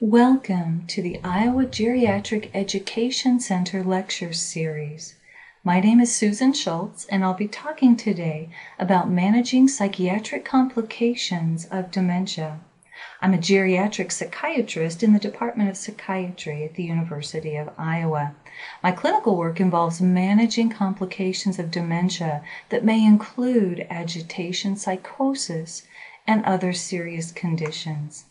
Welcome to the Iowa Geriatric Education Center Lecture Series. My name is Susan Schultz, and I'll be talking today about managing psychiatric complications of dementia. I'm a geriatric psychiatrist in the Department of Psychiatry at the University of Iowa. My clinical work involves managing complications of dementia that may include agitation, psychosis, and other serious conditions.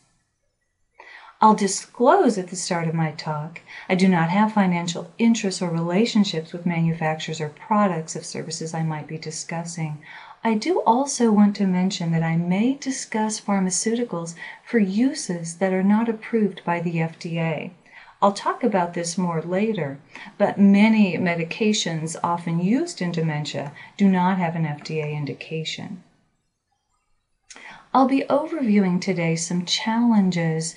I'll disclose at the start of my talk I do not have financial interests or relationships with manufacturers or products of services I might be discussing. I do also want to mention that I may discuss pharmaceuticals for uses that are not approved by the FDA. I'll talk about this more later, but many medications often used in dementia do not have an FDA indication. I'll be overviewing today some challenges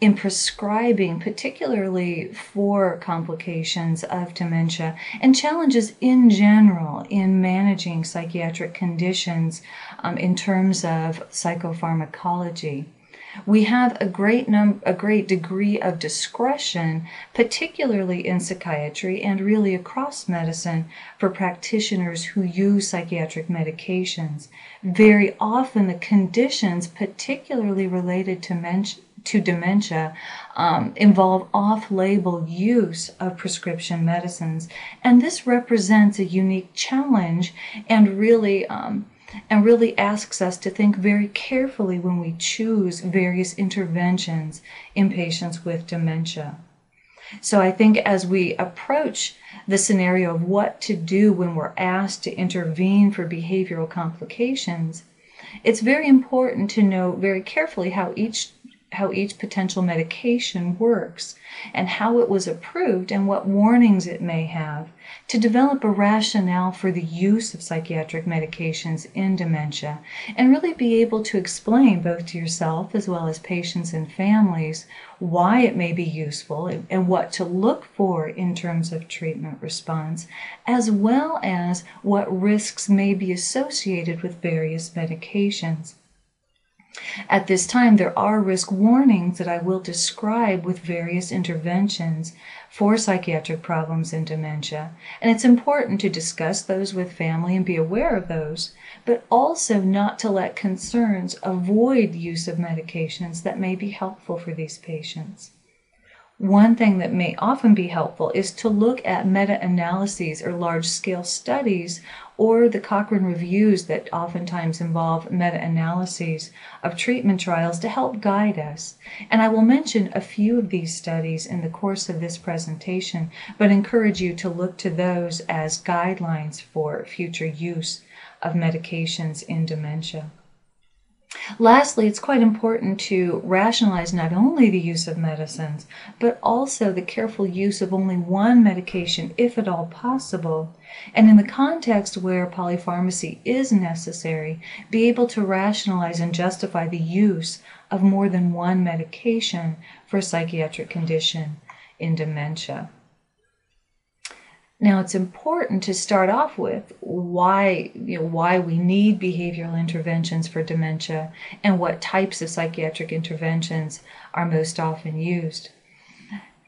in prescribing, particularly for complications of dementia, and challenges in general in managing psychiatric conditions um, in terms of psychopharmacology. We have a great num- a great degree of discretion, particularly in psychiatry and really across medicine, for practitioners who use psychiatric medications. Very often, the conditions, particularly related to men- to dementia um, involve off label use of prescription medicines. And this represents a unique challenge and really um, and really asks us to think very carefully when we choose various interventions in patients with dementia. So I think as we approach the scenario of what to do when we're asked to intervene for behavioral complications, it's very important to know very carefully how each how each potential medication works and how it was approved and what warnings it may have to develop a rationale for the use of psychiatric medications in dementia and really be able to explain both to yourself as well as patients and families why it may be useful and what to look for in terms of treatment response, as well as what risks may be associated with various medications. At this time, there are risk warnings that I will describe with various interventions for psychiatric problems and dementia, and it's important to discuss those with family and be aware of those, but also not to let concerns avoid use of medications that may be helpful for these patients. One thing that may often be helpful is to look at meta analyses or large scale studies or the Cochrane reviews that oftentimes involve meta analyses of treatment trials to help guide us. And I will mention a few of these studies in the course of this presentation, but encourage you to look to those as guidelines for future use of medications in dementia. Lastly, it's quite important to rationalize not only the use of medicines, but also the careful use of only one medication, if at all possible. And in the context where polypharmacy is necessary, be able to rationalize and justify the use of more than one medication for a psychiatric condition in dementia. Now it's important to start off with why you know why we need behavioral interventions for dementia and what types of psychiatric interventions are most often used.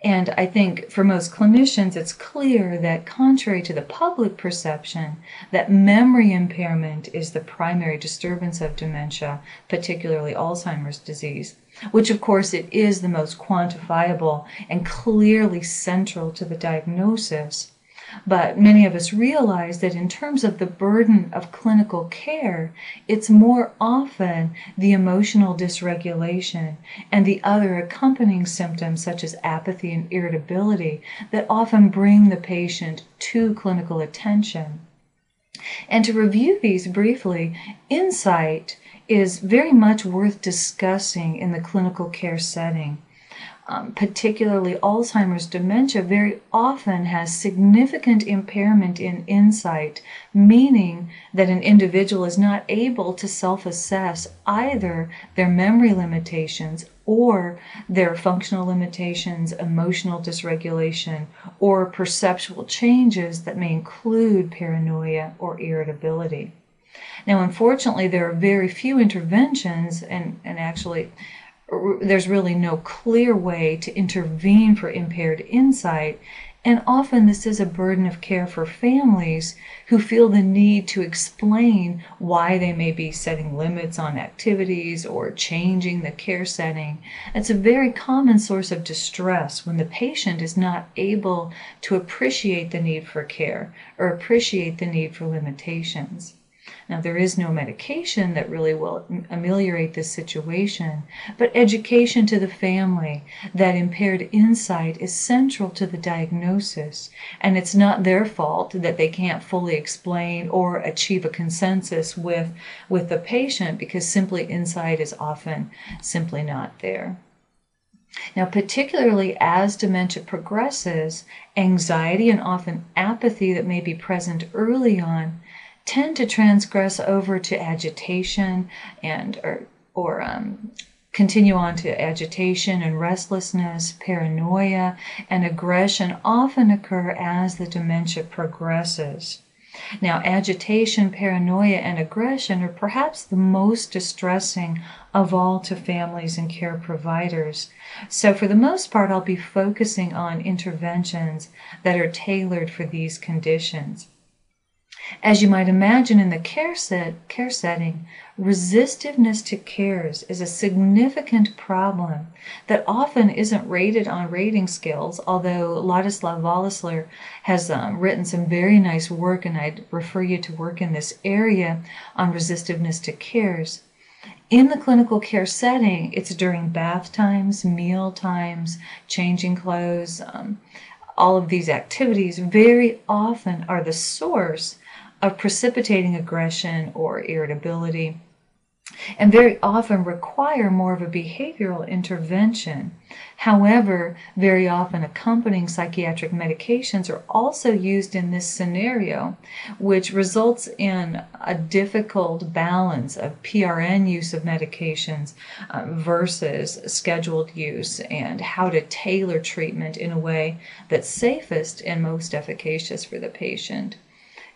And I think for most clinicians, it's clear that, contrary to the public perception, that memory impairment is the primary disturbance of dementia, particularly Alzheimer's disease, which, of course, it is the most quantifiable and clearly central to the diagnosis. But many of us realize that in terms of the burden of clinical care, it's more often the emotional dysregulation and the other accompanying symptoms, such as apathy and irritability, that often bring the patient to clinical attention. And to review these briefly, insight is very much worth discussing in the clinical care setting um, particularly Alzheimer's dementia, very often has significant impairment in insight, meaning that an individual is not able to self assess either their memory limitations or their functional limitations, emotional dysregulation, or perceptual changes that may include paranoia or irritability. Now, unfortunately, there are very few interventions, and, and actually, there's really no clear way to intervene for impaired insight. And often this is a burden of care for families who feel the need to explain why they may be setting limits on activities or changing the care setting. It's a very common source of distress when the patient is not able to appreciate the need for care or appreciate the need for limitations. Now, there is no medication that really will ameliorate this situation, but education to the family that impaired insight is central to the diagnosis, and it's not their fault that they can't fully explain or achieve a consensus with, with the patient because simply insight is often simply not there. Now, particularly as dementia progresses, anxiety and often apathy that may be present early on tend to transgress over to agitation and or or um, continue on to agitation and restlessness, paranoia, and aggression often occur as the dementia progresses. Now, agitation, paranoia, and aggression are perhaps the most distressing of all to families and care providers. So, for the most part, I'll be focusing on interventions that are tailored for these conditions. As you might imagine in the care, set, care setting, resistiveness to cares is a significant problem that often isn't rated on rating scales, although Ladislav Volicer has um, written some very nice work, and I'd refer you to work in this area on resistiveness to cares. In the clinical care setting, it's during bath times, meal times, changing clothes. Um, all of these activities very often are the source of precipitating aggression or irritability and very often require more of a behavioral intervention. However, very often accompanying psychiatric medications are also used in this scenario, which results in a difficult balance of PRN use of medications uh, versus scheduled use and how to tailor treatment in a way that's safest and most efficacious for the patient.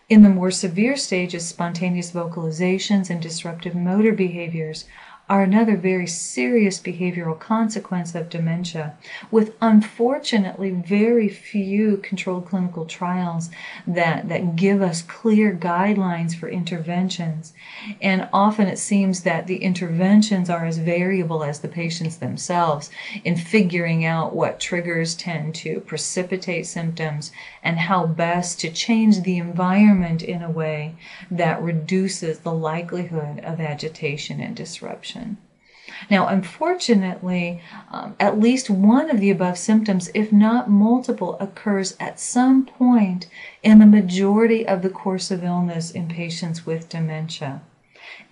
In the more severe stages, spontaneous vocalizations and disruptive motor behaviors are another very serious behavioral consequence of dementia, with unfortunately very few controlled clinical trials that, that give us clear guidelines for interventions. And often it seems that the interventions are as variable as the patients themselves in figuring out what triggers tend to precipitate symptoms and how best to change the environment in a way that reduces the likelihood of agitation and disruption. Now, unfortunately, um, at least one of the above symptoms, if not multiple, occurs at some point in the majority of the course of illness in patients with dementia.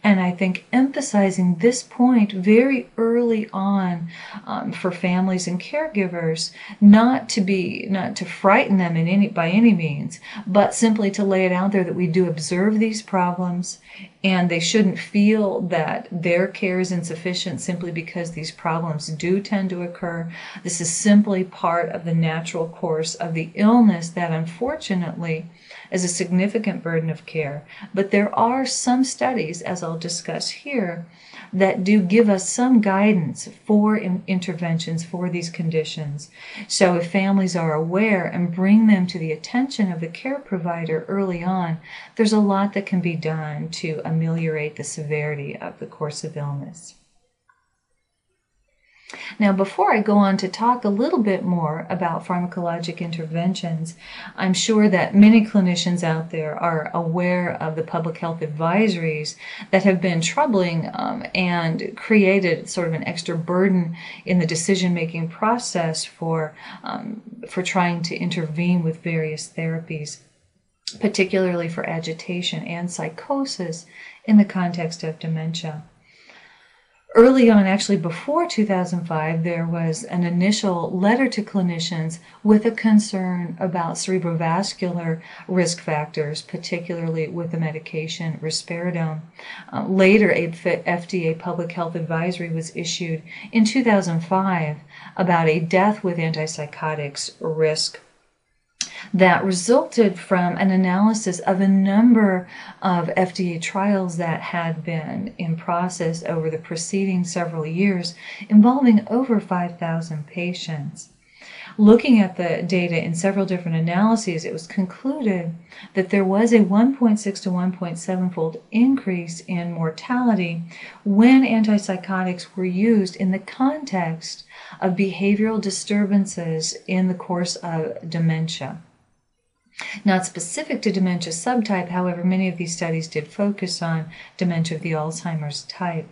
And I think emphasizing this point very early on um, for families and caregivers, not to be, not to frighten them in any, by any means, but simply to lay it out there that we do observe these problems and they shouldn't feel that their care is insufficient simply because these problems do tend to occur. This is simply part of the natural course of the illness that unfortunately is a significant burden of care. But there are some studies, as I'll discuss here, that do give us some guidance for in- interventions for these conditions. So, if families are aware and bring them to the attention of the care provider early on, there's a lot that can be done to ameliorate the severity of the course of illness. Now, before I go on to talk a little bit more about pharmacologic interventions, I'm sure that many clinicians out there are aware of the public health advisories that have been troubling um, and created sort of an extra burden in the decision making process for, um, for trying to intervene with various therapies, particularly for agitation and psychosis in the context of dementia early on, actually before 2005, there was an initial letter to clinicians with a concern about cerebrovascular risk factors, particularly with the medication risperidone. Uh, later, a FDA public health advisory was issued in 2005 about a death with antipsychotics risk that resulted from an analysis of a number of FDA trials that had been in process over the preceding several years involving over 5,000 patients. Looking at the data in several different analyses, it was concluded that there was a 1.6 to 1.7 fold increase in mortality when antipsychotics were used in the context of behavioral disturbances in the course of dementia. Not specific to dementia subtype, however, many of these studies did focus on dementia of the Alzheimer's type.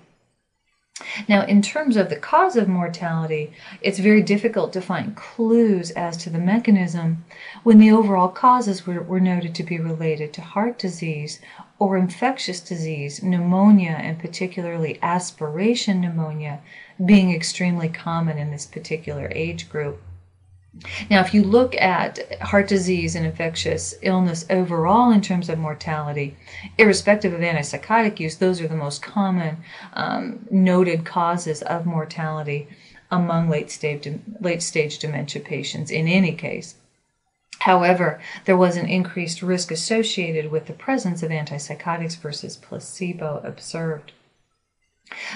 Now, in terms of the cause of mortality, it's very difficult to find clues as to the mechanism when the overall causes were, were, noted to be related to heart disease or infectious disease, pneumonia, and particularly aspiration pneumonia being extremely common in this particular age group. Now, if you look at heart disease and infectious illness overall in terms of mortality, irrespective of antipsychotic use, those are the most common um, noted causes of mortality among late stage, late stage dementia patients in any case. However, there was an increased risk associated with the presence of antipsychotics versus placebo observed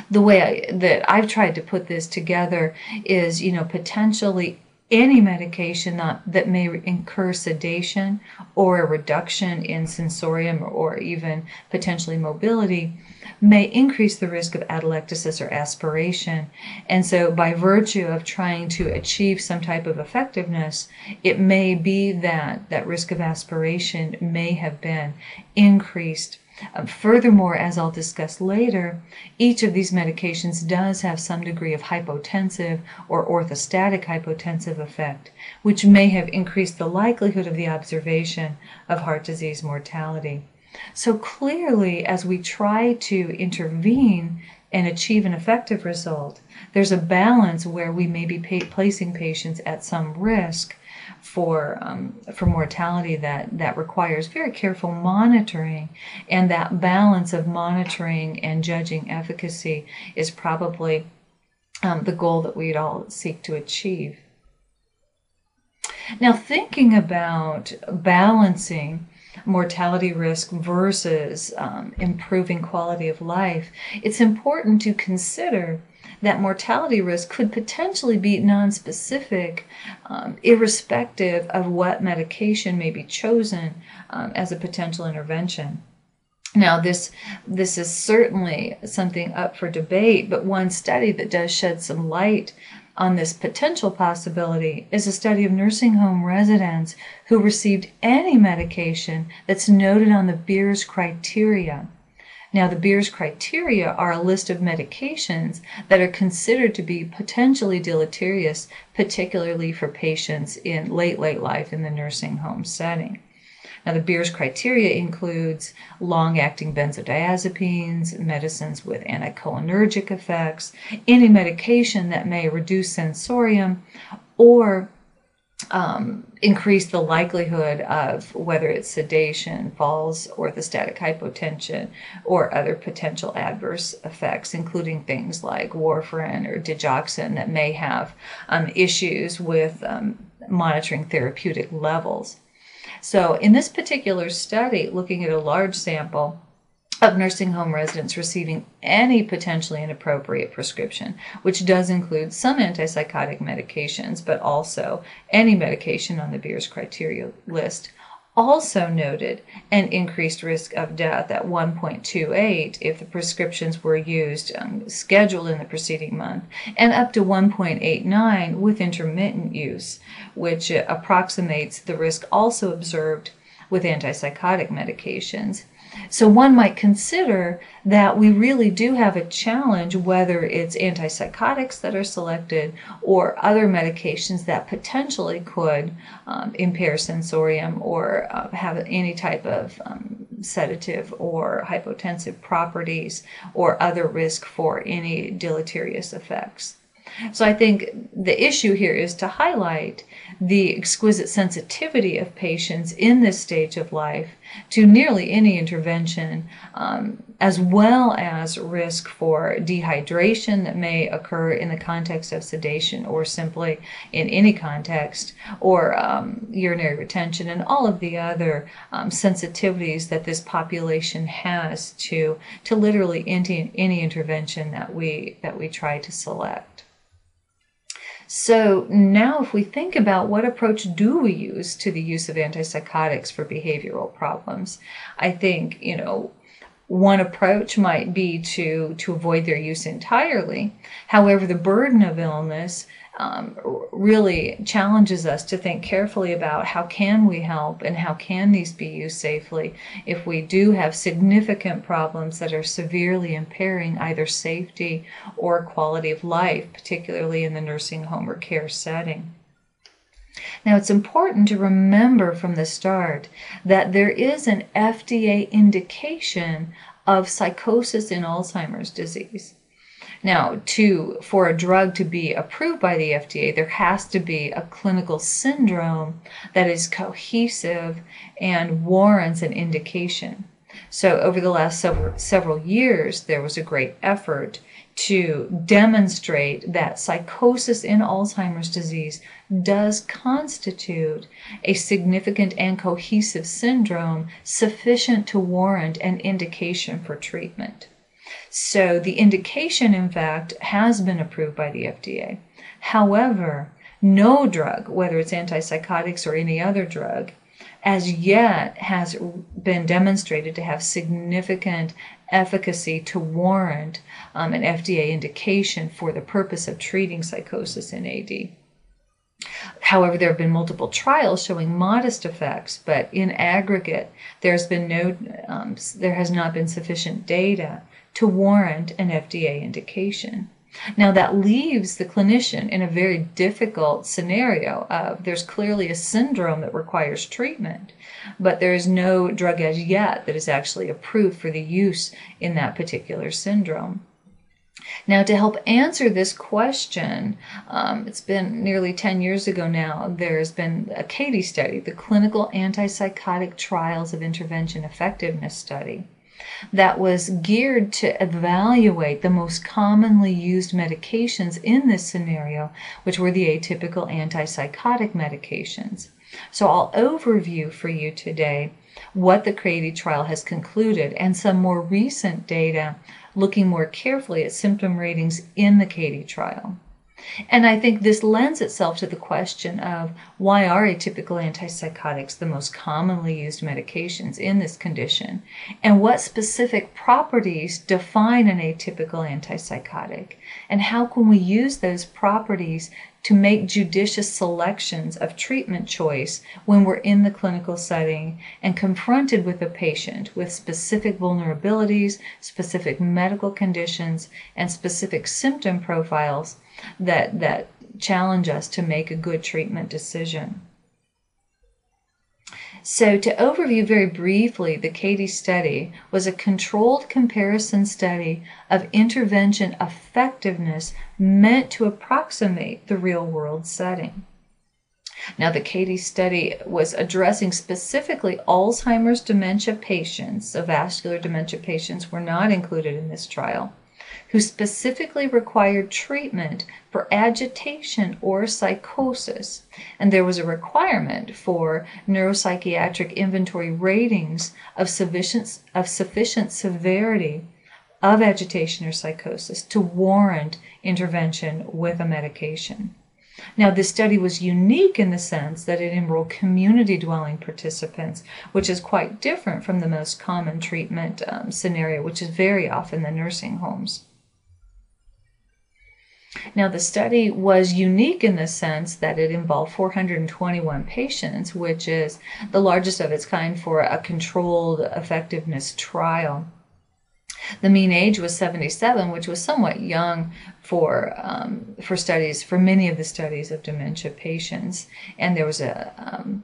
the way I, that I've tried to put this together is, you know, potentially any medication that, that may incur sedation or a reduction in sensorium or even potentially mobility may increase the risk of atelectasis or aspiration. And so, by virtue of trying to achieve some type of effectiveness, it may be that that risk of aspiration may have been increased um, furthermore, as I'll discuss later, each of these medications does have some degree of hypotensive or orthostatic hypotensive effect, which may have increased the likelihood of the observation of heart disease mortality. So clearly, as we try to intervene and achieve an effective result, there's a balance where we may be placing patients at some risk for um, for mortality that that requires very careful monitoring, and that balance of monitoring and judging efficacy is probably um, the goal that we'd all seek to achieve. Now, thinking about balancing mortality risk versus um, improving quality of life, it's important to consider that mortality risk could potentially be nonspecific, um, irrespective of what medication may be chosen um, as a potential intervention. Now, this this is certainly something up for debate, but one study that does shed some light on this potential possibility is a study of nursing home residents who received any medication that's noted on the Beers criteria. Now, the Beers criteria are a list of medications that are considered to be potentially deleterious, particularly for patients in late, late life in the nursing home setting. Now, the Beers criteria includes long-acting benzodiazepines, medicines with anticholinergic effects, any medication that may reduce sensorium, or um, increase the likelihood of whether it's sedation, falls, orthostatic hypotension, or other potential adverse effects, including things like warfarin or digoxin that may have um, issues with um, monitoring therapeutic levels. So, in this particular study, looking at a large sample, of nursing home residents receiving any potentially inappropriate prescription, which does include some antipsychotic medications, but also any medication on the Beers criteria list, also noted an increased risk of death at 1.28 if the prescriptions were used um, scheduled in the preceding month, and up to 1.89 with intermittent use, which uh, approximates the risk also observed with antipsychotic medications. So one might consider that we really do have a challenge, whether it's antipsychotics that are selected or other medications that potentially could um, impair sensorium or uh, have any type of um, sedative or hypotensive properties or other risk for any deleterious effects. So I think the issue here is to highlight the exquisite sensitivity of patients in this stage of life to nearly any intervention, um, as well as risk for dehydration that may occur in the context of sedation or simply in any context, or um, urinary retention, and all of the other um, sensitivities that this population has to to literally any, any intervention that we that we try to select. So now, if we think about what approach do we use to the use of antipsychotics for behavioral problems, I think, you know, one approach might be to, to avoid their use entirely. However, the burden of illness um, really challenges us to think carefully about how can we help and how can these be used safely if we do have significant problems that are severely impairing either safety or quality of life, particularly in the nursing home or care setting. Now, it's important to remember from the start that there is an FDA indication of psychosis in Alzheimer's disease. Now, to for a drug to be approved by the FDA, there has to be a clinical syndrome that is cohesive and warrants an indication. So, over the last several, several years, there was a great effort to demonstrate that psychosis in Alzheimer's disease does constitute a significant and cohesive syndrome sufficient to warrant an indication for treatment. So the indication, in fact, has been approved by the FDA. However, no drug, whether it's antipsychotics or any other drug, as yet has been demonstrated to have significant efficacy to warrant um, an FDA indication for the purpose of treating psychosis in AD. However, there have been multiple trials showing modest effects, but in aggregate, there's been no, um, there has not been sufficient data to warrant an FDA indication. Now, that leaves the clinician in a very difficult scenario of there's clearly a syndrome that requires treatment, but there is no drug as yet that is actually approved for the use in that particular syndrome. Now, to help answer this question, um, it's been nearly 10 years ago now, there's been a CATIE study, the Clinical Antipsychotic Trials of Intervention Effectiveness Study that was geared to evaluate the most commonly used medications in this scenario, which were the atypical antipsychotic medications. So I'll overview for you today what the CATIE trial has concluded and some more recent data looking more carefully at symptom ratings in the CATIE trial. And I think this lends itself to the question of why are atypical antipsychotics the most commonly used medications in this condition? And what specific properties define an atypical antipsychotic? And how can we use those properties to make judicious selections of treatment choice when we're in the clinical setting and confronted with a patient with specific vulnerabilities, specific medical conditions, and specific symptom profiles that that challenge us to make a good treatment decision. So, to overview very briefly, the CATIE study was a controlled comparison study of intervention effectiveness meant to approximate the real world setting. Now, the CATIE study was addressing specifically Alzheimer's dementia patients, so vascular dementia patients were not included in this trial who specifically required treatment for agitation or psychosis. And there was a requirement for neuropsychiatric inventory ratings of sufficient, of sufficient severity of agitation or psychosis to warrant intervention with a medication. Now, this study was unique in the sense that it enrolled community dwelling participants, which is quite different from the most common treatment um, scenario, which is very often the nursing homes. Now, the study was unique in the sense that it involved 421 patients, which is the largest of its kind for a controlled effectiveness trial. The mean age was 77, which was somewhat young for um, for studies for many of the studies of dementia patients, and there was a um,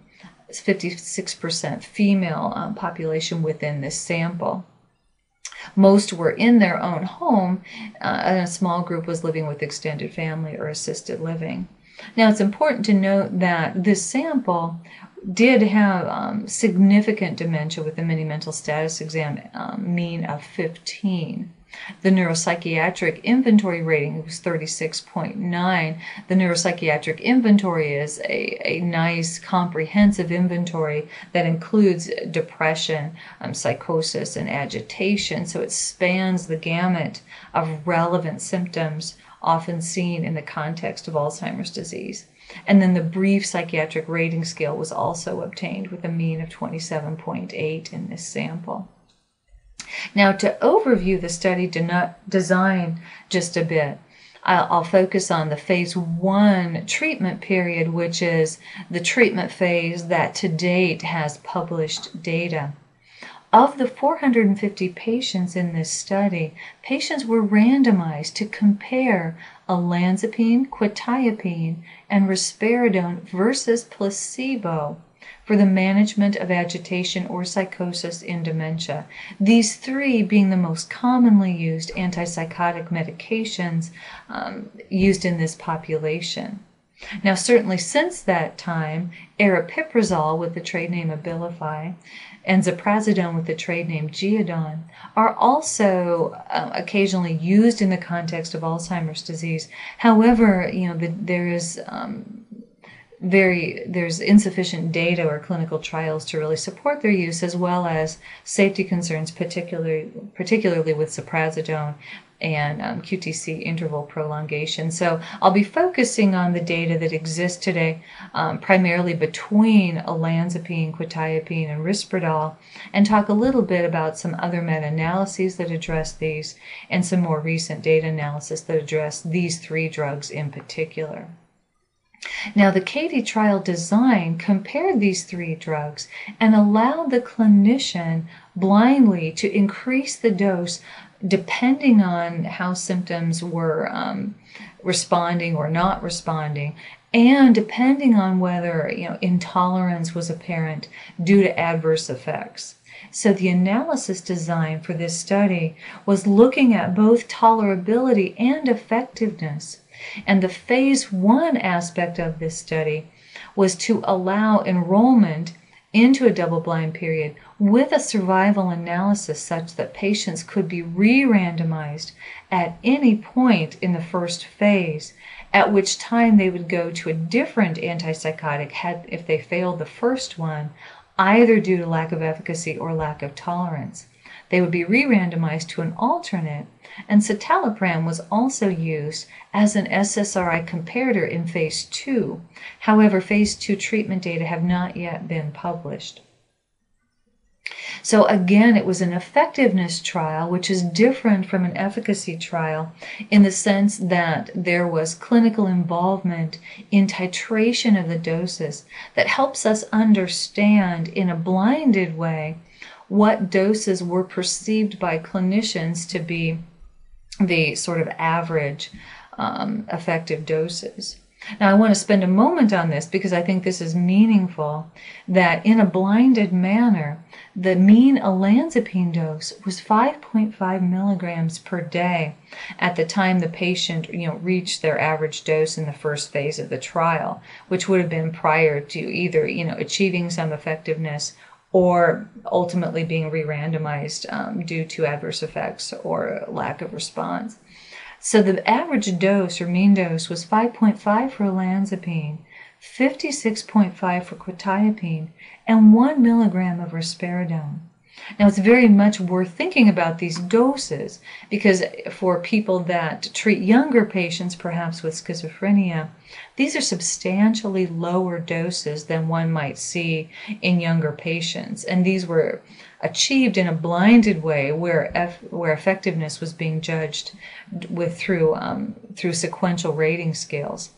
56% female um, population within this sample. Most were in their own home, uh, and a small group was living with extended family or assisted living. Now, it's important to note that this sample did have um, significant dementia with a mini mental status exam um, mean of 15. The neuropsychiatric inventory rating was 36.9. The neuropsychiatric inventory is a, a nice comprehensive inventory that includes depression, um, psychosis, and agitation. So it spans the gamut of relevant symptoms often seen in the context of Alzheimer's disease. And then the brief psychiatric rating scale was also obtained with a mean of 27.8 in this sample. Now, to overview the study design just a bit, I'll focus on the phase one treatment period, which is the treatment phase that to date has published data. Of the 450 patients in this study, patients were randomized to compare olanzapine, quetiapine, and risperidone versus placebo for the management of agitation or psychosis in dementia. These three being the most commonly used antipsychotic medications um, used in this population. Now, certainly since that time, aripiprazole with the trade name Abilify and ziprasidone with the trade name Geodon are also uh, occasionally used in the context of Alzheimer's disease. However, you know, the, there is um, very there's insufficient data or clinical trials to really support their use, as well as safety concerns, particularly particularly with ziprasidone and um, QTC interval prolongation. So I'll be focusing on the data that exists today, um, primarily between olanzapine, quetiapine, and risperidone, and talk a little bit about some other meta-analyses that address these, and some more recent data analysis that address these three drugs in particular. Now, the CATIE trial design compared these three drugs and allowed the clinician blindly to increase the dose depending on how symptoms were um, responding or not responding and depending on whether you know intolerance was apparent due to adverse effects. So the analysis design for this study was looking at both tolerability and effectiveness. And the phase one aspect of this study was to allow enrollment into a double blind period with a survival analysis such that patients could be re randomized at any point in the first phase, at which time they would go to a different antipsychotic had, if they failed the first one, either due to lack of efficacy or lack of tolerance. They would be re randomized to an alternate, and citalopram was also used as an SSRI comparator in phase 2. However, phase 2 treatment data have not yet been published. So, again, it was an effectiveness trial, which is different from an efficacy trial in the sense that there was clinical involvement in titration of the doses that helps us understand in a blinded way what doses were perceived by clinicians to be the sort of average um, effective doses. Now, I want to spend a moment on this because I think this is meaningful that in a blinded manner, the mean olanzapine dose was 5.5 milligrams per day at the time the patient you know, reached their average dose in the first phase of the trial, which would have been prior to either you know, achieving some effectiveness or ultimately being re randomized um, due to adverse effects or lack of response. So the average dose or mean dose was 5.5 for olanzapine, 56.5 for quetiapine, and 1 milligram of risperidone. Now, it's very much worth thinking about these doses because for people that treat younger patients, perhaps with schizophrenia, these are substantially lower doses than one might see in younger patients. And these were achieved in a blinded way where, where effectiveness was being judged with through, um, through sequential rating scales.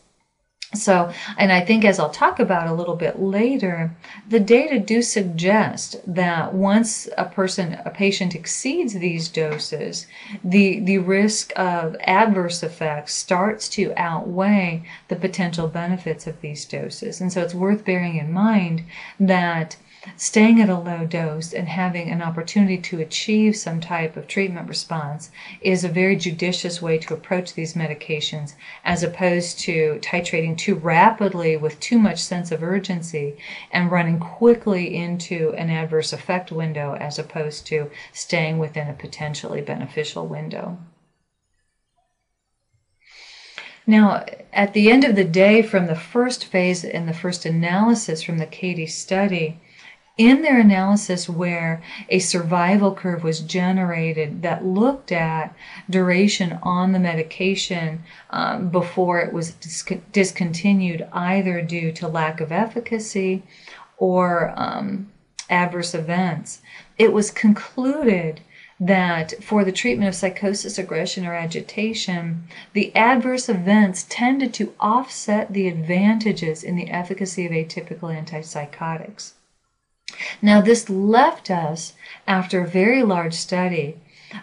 So, and I think as I'll talk about a little bit later, the data do suggest that once a person, a patient exceeds these doses, the, the risk of adverse effects starts to outweigh the potential benefits of these doses. And so it's worth bearing in mind that staying at a low dose and having an opportunity to achieve some type of treatment response is a very judicious way to approach these medications as opposed to titrating too rapidly with too much sense of urgency and running quickly into an adverse effect window as opposed to staying within a potentially beneficial window. Now, at the end of the day, from the first phase and the first analysis from the CATIE study, in their analysis where a survival curve was generated that looked at duration on the medication um, before it was dis- discontinued, either due to lack of efficacy or um, adverse events, it was concluded that for the treatment of psychosis, aggression, or agitation, the adverse events tended to offset the advantages in the efficacy of atypical antipsychotics. Now, this left us, after a very large study,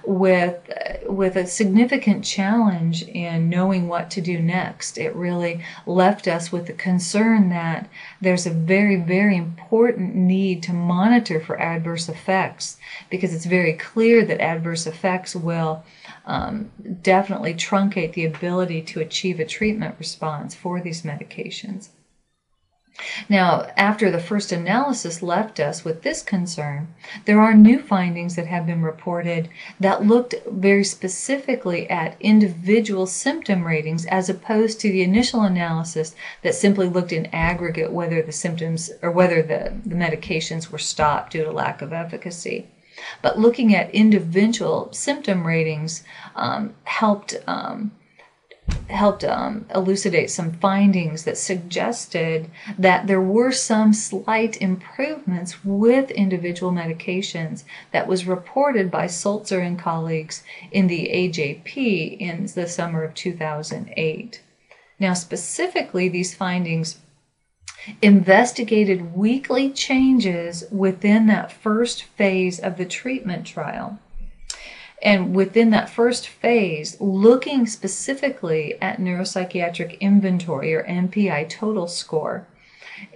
with with a significant challenge in knowing what to do next. It really left us with the concern that there's a very very important need to monitor for adverse effects because it's very clear that adverse effects will um, definitely truncate the ability to achieve a treatment response for these medications. Now, after the first analysis left us with this concern, there are new findings that have been reported that looked very specifically at individual symptom ratings as opposed to the initial analysis that simply looked in aggregate whether the symptoms or whether the, the medications were stopped due to lack of efficacy. But looking at individual symptom ratings um, helped. Um, helped um, elucidate some findings that suggested that there were some slight improvements with individual medications that was reported by Sultzer and colleagues in the AJP in the summer of 2008. Now, specifically, these findings investigated weekly changes within that first phase of the treatment trial. And within that first phase, looking specifically at neuropsychiatric inventory or NPI total score,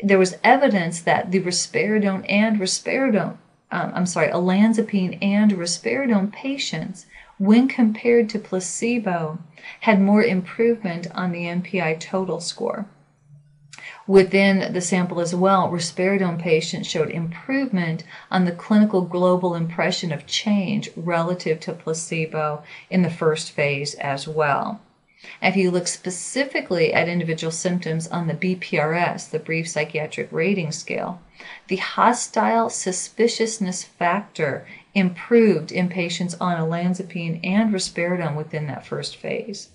there was evidence that the risperidone and risperidone, um, I'm sorry, olanzapine and risperidone patients, when compared to placebo, had more improvement on the NPI total score. Within the sample as well, risperidone patients showed improvement on the clinical global impression of change relative to placebo in the first phase as well. If you look specifically at individual symptoms on the BPRS, the Brief Psychiatric Rating Scale, the hostile suspiciousness factor improved in patients on olanzapine and risperidone within that first phase.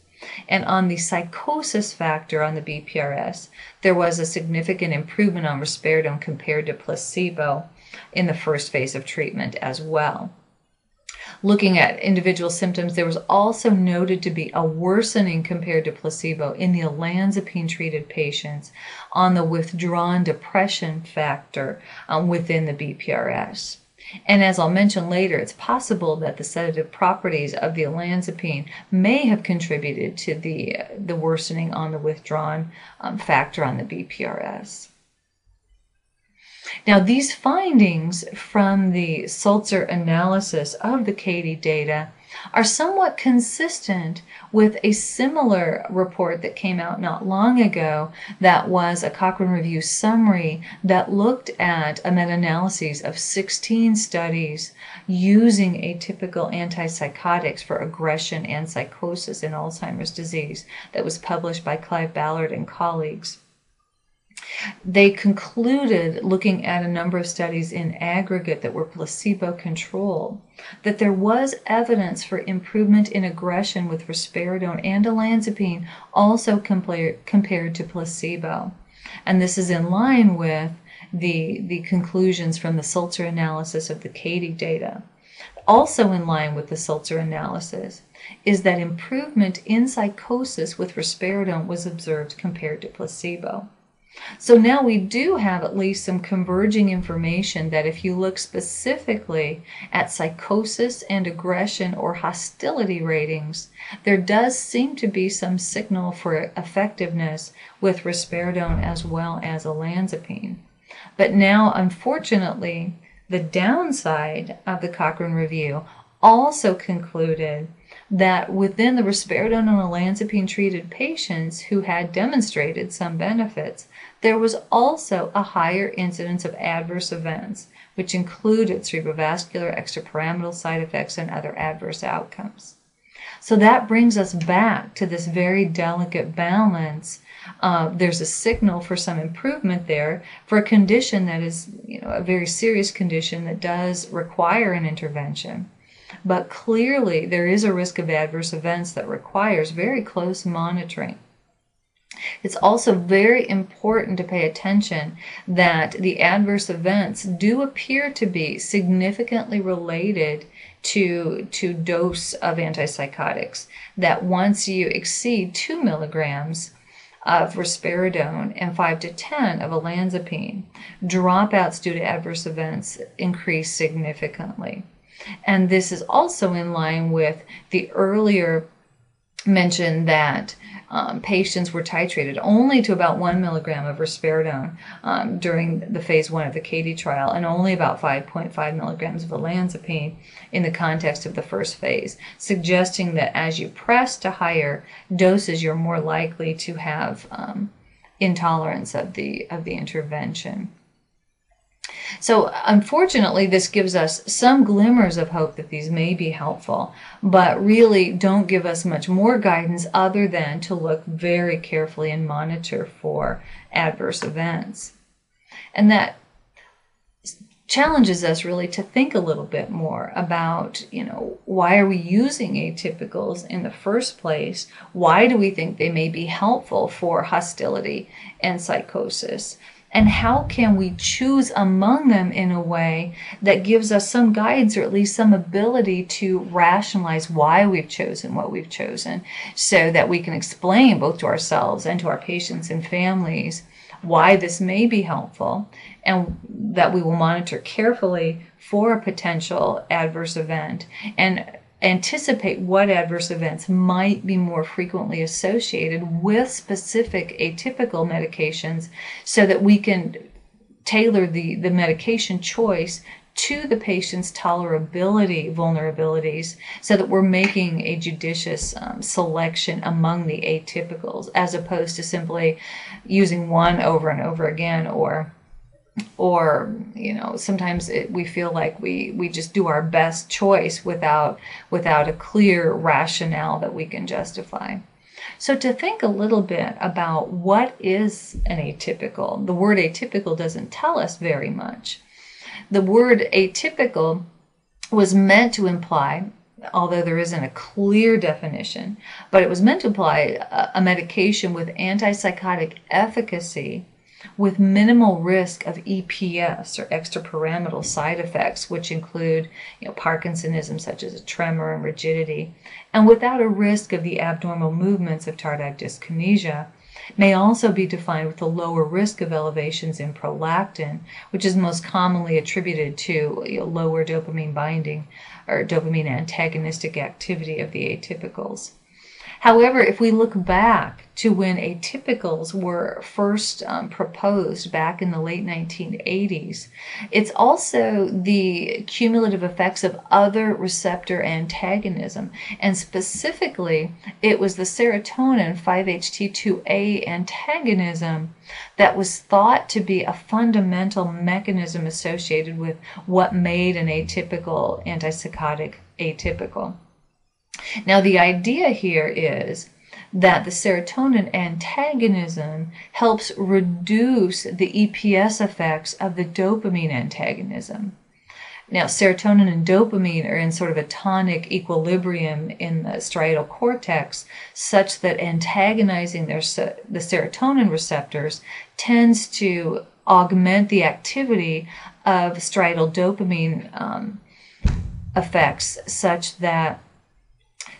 And on the psychosis factor on the BPRS, there was a significant improvement on risperidone compared to placebo in the first phase of treatment as well. Looking at individual symptoms, there was also noted to be a worsening compared to placebo in the olanzapine treated patients on the withdrawn depression factor um, within the BPRS. And as I'll mention later, it's possible that the sedative properties of the olanzapine may have contributed to the, the worsening on the withdrawn um, factor on the BPRS. Now, these findings from the Sultzer analysis of the CATIE data are somewhat consistent with a similar report that came out not long ago that was a Cochrane Review summary that looked at a meta analysis of 16 studies using atypical antipsychotics for aggression and psychosis in Alzheimer's disease that was published by Clive Ballard and colleagues. They concluded, looking at a number of studies in aggregate that were placebo controlled, that there was evidence for improvement in aggression with risperidone and olanzapine, also compared to placebo. And this is in line with the, the conclusions from the Sultzer analysis of the CATIE data. Also, in line with the Sultzer analysis, is that improvement in psychosis with risperidone was observed compared to placebo. So now we do have at least some converging information that if you look specifically at psychosis and aggression or hostility ratings, there does seem to be some signal for effectiveness with risperidone as well as olanzapine. But now, unfortunately, the downside of the Cochrane review also concluded that within the risperidone and olanzapine treated patients who had demonstrated some benefits, there was also a higher incidence of adverse events, which included cerebrovascular, extrapyramidal side effects, and other adverse outcomes. So that brings us back to this very delicate balance. Uh, there's a signal for some improvement there for a condition that is, you know, a very serious condition that does require an intervention. But clearly, there is a risk of adverse events that requires very close monitoring. It's also very important to pay attention that the adverse events do appear to be significantly related to, to dose of antipsychotics. That once you exceed 2 milligrams of risperidone and 5 to 10 of olanzapine, dropouts due to adverse events increase significantly. And this is also in line with the earlier mention that um, patients were titrated only to about one milligram of risperidone um, during the phase one of the CATIE trial, and only about 5.5 milligrams of olanzapine in the context of the first phase, suggesting that as you press to higher doses, you're more likely to have um, intolerance of the of the intervention. So, unfortunately, this gives us some glimmers of hope that these may be helpful, but really don't give us much more guidance other than to look very carefully and monitor for adverse events. And that challenges us really to think a little bit more about, you know, why are we using atypicals in the first place? Why do we think they may be helpful for hostility and psychosis? And how can we choose among them in a way that gives us some guides or at least some ability to rationalize why we've chosen what we've chosen so that we can explain both to ourselves and to our patients and families why this may be helpful and that we will monitor carefully for a potential adverse event. And anticipate what adverse events might be more frequently associated with specific atypical medications so that we can tailor the, the medication choice to the patient's tolerability vulnerabilities so that we're making a judicious um, selection among the atypicals as opposed to simply using one over and over again or or you know sometimes it, we feel like we we just do our best choice without without a clear rationale that we can justify. So to think a little bit about what is an atypical the word atypical doesn't tell us very much. The word atypical was meant to imply although there isn't a clear definition but it was meant to imply a, a medication with antipsychotic efficacy with minimal risk of EPS or extrapyramidal side effects, which include you know, Parkinsonism, such as a tremor and rigidity, and without a risk of the abnormal movements of tardive dyskinesia, may also be defined with a lower risk of elevations in prolactin, which is most commonly attributed to you know, lower dopamine binding or dopamine antagonistic activity of the atypicals. However, if we look back to when atypicals were first um, proposed back in the late 1980s, it's also the cumulative effects of other receptor antagonism. And specifically, it was the serotonin 5-HT2A antagonism that was thought to be a fundamental mechanism associated with what made an atypical antipsychotic atypical. Now, the idea here is that the serotonin antagonism helps reduce the EPS effects of the dopamine antagonism. Now, serotonin and dopamine are in sort of a tonic equilibrium in the striatal cortex, such that antagonizing their, the serotonin receptors tends to augment the activity of striatal dopamine um, effects, such that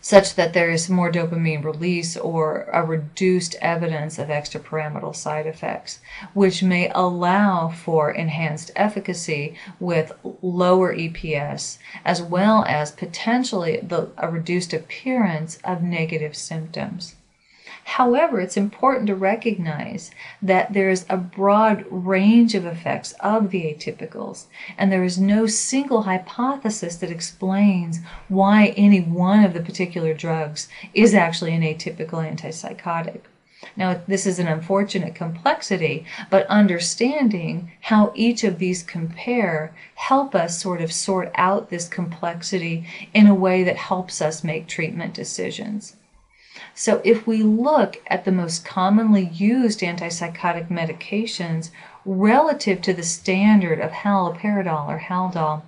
such that there is more dopamine release or a reduced evidence of extrapyramidal side effects, which may allow for enhanced efficacy with lower EPS, as well as potentially the, a reduced appearance of negative symptoms. However, it's important to recognize that there's a broad range of effects of the atypicals, and there is no single hypothesis that explains why any one of the particular drugs is actually an atypical antipsychotic. Now, this is an unfortunate complexity, but understanding how each of these compare help us sort of sort out this complexity in a way that helps us make treatment decisions. So, if we look at the most commonly used antipsychotic medications relative to the standard of haloperidol or Haldol,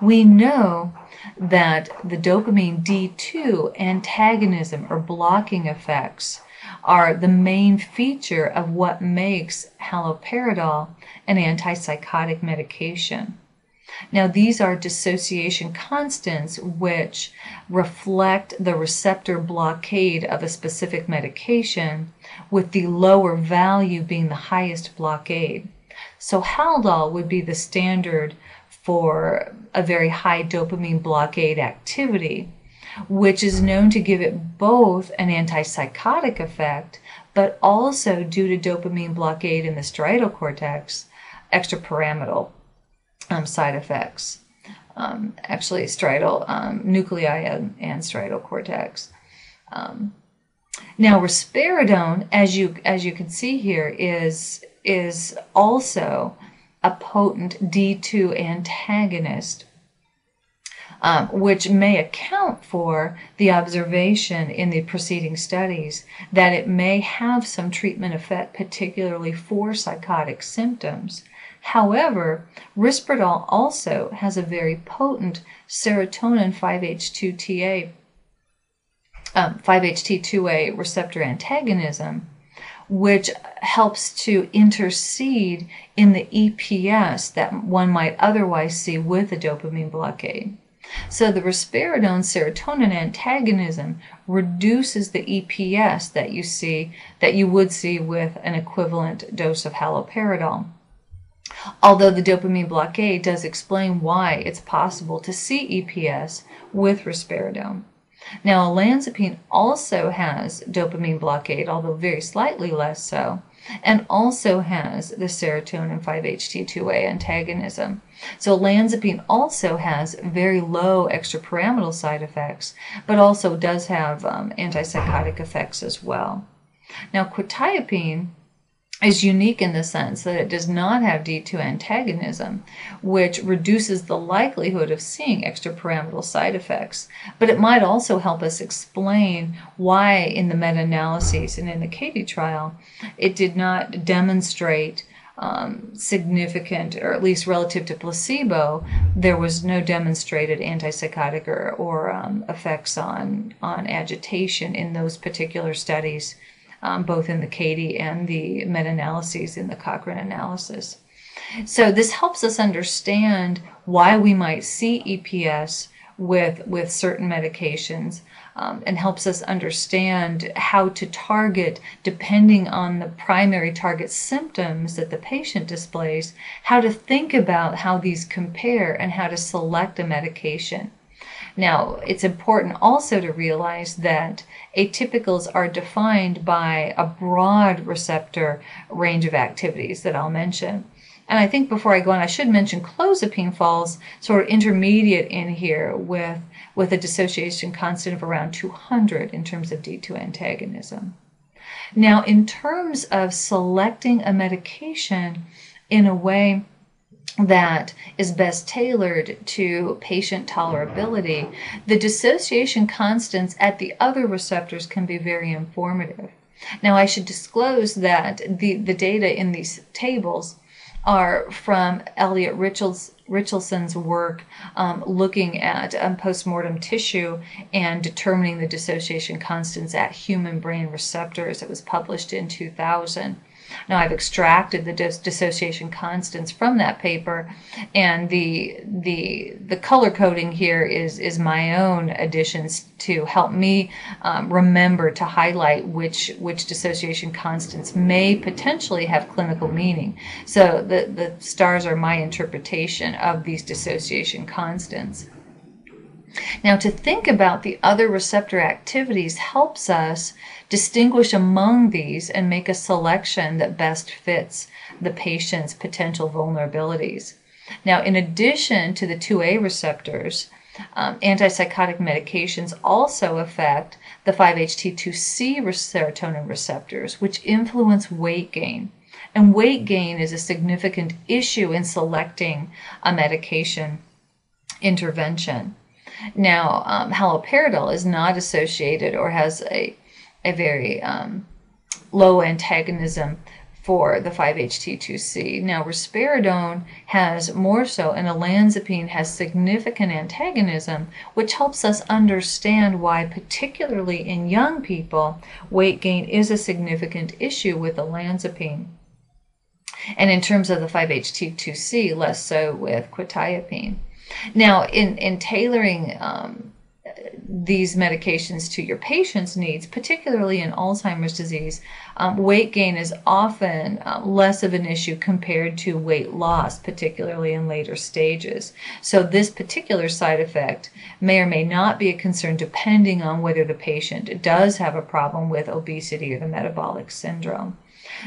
we know that the dopamine D2 antagonism or blocking effects are the main feature of what makes haloperidol an antipsychotic medication. Now, these are dissociation constants which reflect the receptor blockade of a specific medication, with the lower value being the highest blockade. So, Haldol would be the standard for a very high dopamine blockade activity which is known to give it both an antipsychotic effect, but also due to dopamine blockade in the striatal cortex, extrapyramidal um, side effects. Um, actually, striatal um, nuclei and, and, striatal cortex. Um, now, risperidone, as you as you can see here, is is also a potent D2 antagonist um, which may account for the observation in the preceding studies that it may have some treatment effect, particularly for psychotic symptoms. However, risperidol also has a very potent serotonin 5-HT2A um, 5-HT2A receptor antagonism, which helps to intercede in the EPS that one might otherwise see with a dopamine blockade. So the risperidone serotonin antagonism reduces the EPS that you see that you would see with an equivalent dose of haloperidol. Although the dopamine blockade does explain why it's possible to see EPS with risperidone. Now, olanzapine also has dopamine blockade, although very slightly less so, and also has the serotonin 5-HT2A antagonism. So olanzapine also has very low extrapyramidal side effects, but also does have um, antipsychotic effects as well. Now, quetiapine is unique in the sense that it does not have D2 antagonism, which reduces the likelihood of seeing extrapyramidal side effects. But it might also help us explain why, in the meta analyses and in the CATIE trial, it did not demonstrate um, significant, or at least relative to placebo, there was no demonstrated antipsychotic or, or um, effects on, on agitation in those particular studies um, both in the CATIE and the meta analyses in the Cochrane analysis. So, this helps us understand why we might see EPS with, with certain medications. Um, and helps us understand how to target, depending on the primary target symptoms that the patient displays, how to think about how these compare and how to select a medication. Now, it's important also to realize that atypicals are defined by a broad receptor range of activities that I'll mention. And I think before I go on, I should mention clozapine falls sort of intermediate in here with, with a dissociation constant of around 200 in terms of D2 antagonism. Now, in terms of selecting a medication in a way that is best tailored to patient tolerability, the dissociation constants at the other receptors can be very informative. Now, I should disclose that the, the data in these tables are from Elliott Richels, Richelson's work um, looking at um, postmortem tissue and determining the dissociation constants at human brain receptors. It was published in 2000. Now I've extracted the dis- dissociation constants from that paper, and the the the color coding here is is my own additions to help me um, remember to highlight which which dissociation constants may potentially have clinical meaning. So the the stars are my interpretation of these dissociation constants. Now, to think about the other receptor activities helps us distinguish among these and make a selection that best fits the patient's potential vulnerabilities. Now, in addition to the 2A receptors, um, antipsychotic medications also affect the 5-HT2C serotonin receptors, which influence weight gain. And weight gain is a significant issue in selecting a medication intervention. Now, um, haloperidol is not associated or has a, a very um, low antagonism for the 5-HT2C. Now, risperidone has more so, and olanzapine has significant antagonism, which helps us understand why, particularly in young people, weight gain is a significant issue with olanzapine. And in terms of the 5-HT2C, less so with quetiapine. Now, in, in tailoring um, these medications to your patient's needs, particularly in Alzheimer's disease, um, weight gain is often uh, less of an issue compared to weight loss, particularly in later stages. So, this particular side effect may or may not be a concern depending on whether the patient does have a problem with obesity or the metabolic syndrome.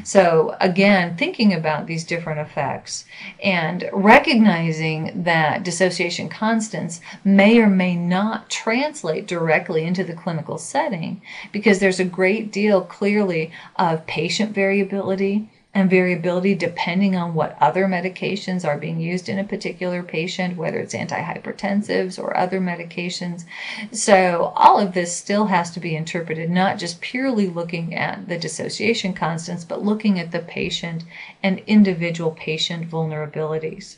So, again, thinking about these different effects and recognizing that dissociation constants may or may not translate directly into the clinical setting because there's a great deal clearly of patient variability and variability depending on what other medications are being used in a particular patient, whether it's antihypertensives or other medications. So, all of this still has to be interpreted, not just purely looking at the dissociation constants, but looking at the patient and individual patient vulnerabilities.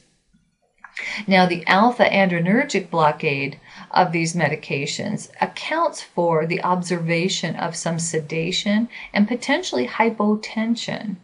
Now, the alpha adrenergic blockade of these medications accounts for the observation of some sedation and potentially hypotension.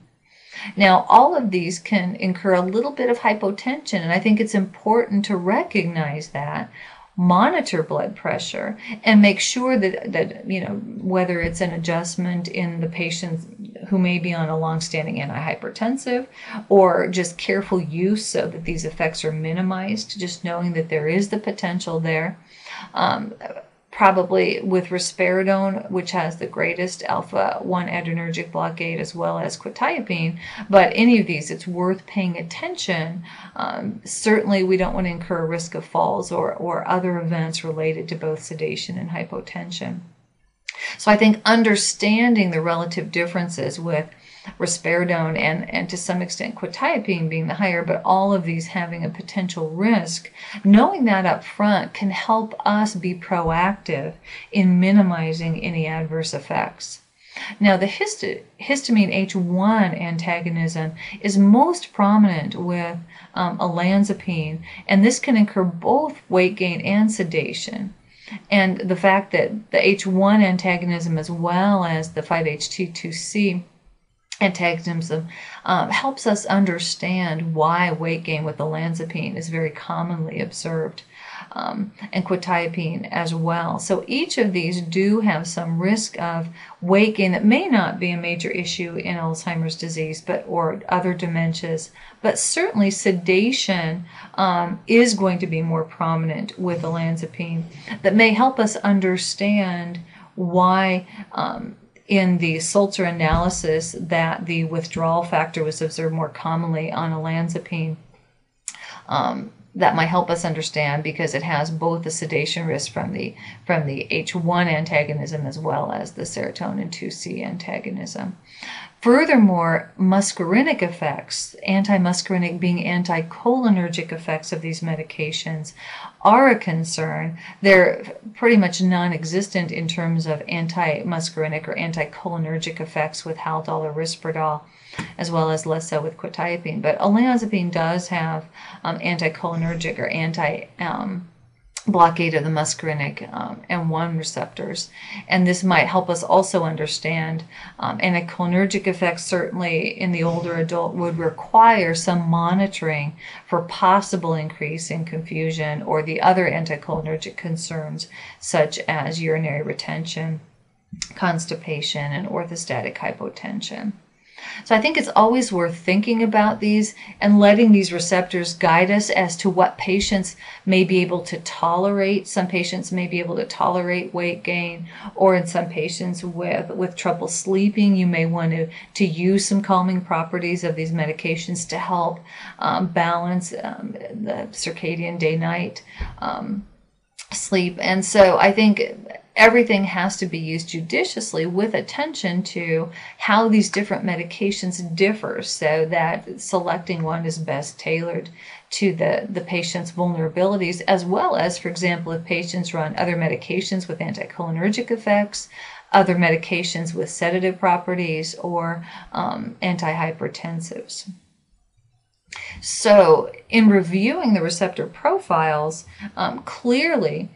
Now, all of these can incur a little bit of hypotension, and I think it's important to recognize that monitor blood pressure and make sure that that you know whether it's an adjustment in the patient who may be on a long-standing antihypertensive or just careful use so that these effects are minimized just knowing that there is the potential there. Um, probably with risperidone, which has the greatest alpha 1 adrenergic blockade, as well as quetiapine. But any of these, it's worth paying attention. Um, certainly, we don't want to incur a risk of falls or, or other events related to both sedation and hypotension. So I think understanding the relative differences with risperidone and, and to some extent quetiapine being the higher, but all of these having a potential risk, knowing that up front can help us be proactive in minimizing any adverse effects. Now, the histamine H1 antagonism is most prominent with um, olanzapine, and this can incur both weight gain and sedation. And the fact that the H1 antagonism, as well as the 5-HT2C antagonism um, helps us understand why weight gain with olanzapine is very commonly observed um, and quetiapine as well. So each of these do have some risk of weight gain that may not be a major issue in Alzheimer's disease, but or other dementias. But certainly sedation um, is going to be more prominent with olanzapine. That may help us understand why um, in the Sultzer analysis that the withdrawal factor was observed more commonly on olanzapine. Um, that might help us understand because it has both the sedation risk from the from the H1 antagonism as well as the serotonin 2C antagonism. Furthermore, muscarinic effects, anti-muscarinic being anticholinergic effects of these medications, are a concern. They're pretty much non existent in terms of anti muscarinic or anticholinergic effects with Haldol or Risperdal, as well as less so with quetiapine. But olanzapine does have um, anticholinergic or anti. Um, blockade of the muscarinic um, M1 receptors. And this might help us also understand um, anticholinergic effects, certainly in the older adult, would require some monitoring for possible increase in confusion or the other anticholinergic concerns, such as urinary retention, constipation, and orthostatic hypotension. So I think it's always worth thinking about these and letting these receptors guide us as to what patients may be able to tolerate. Some patients may be able to tolerate weight gain, or in some patients with, with trouble sleeping, you may want to, to use some calming properties of these medications to help um, balance um, the circadian day night um, sleep. And so I think everything has to be used judiciously with attention to how these different medications differ so that selecting one is best tailored to the, the patient's vulnerabilities, as well as, for example, if patients on other medications with anticholinergic effects, other medications with sedative properties, or um, antihypertensives. So, in reviewing the receptor profiles, um, clearly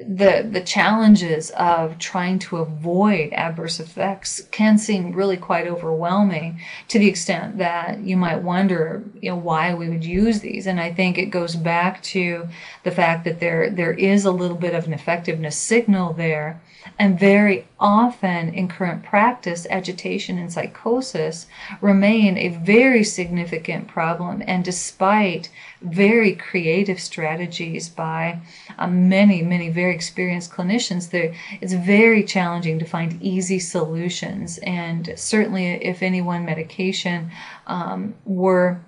the the challenges of trying to avoid adverse effects can seem really quite overwhelming to the extent that you might wonder you know why we would use these. And i think it goes back to the fact that there there is a little bit of an effectiveness signal there and very often in current practice, agitation and psychosis remain a very significant problem. And despite very creative strategies by um, many, many very experienced clinicians, it's very challenging to find easy solutions. And certainly, if any one medication um, were